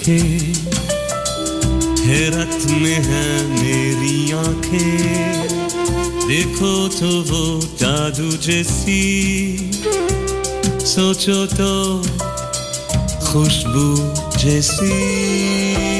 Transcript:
आँखें हैरत में है मेरी आँखें। देखो तो वो जादू जैसी। सोचो तो खुशबू जैसी।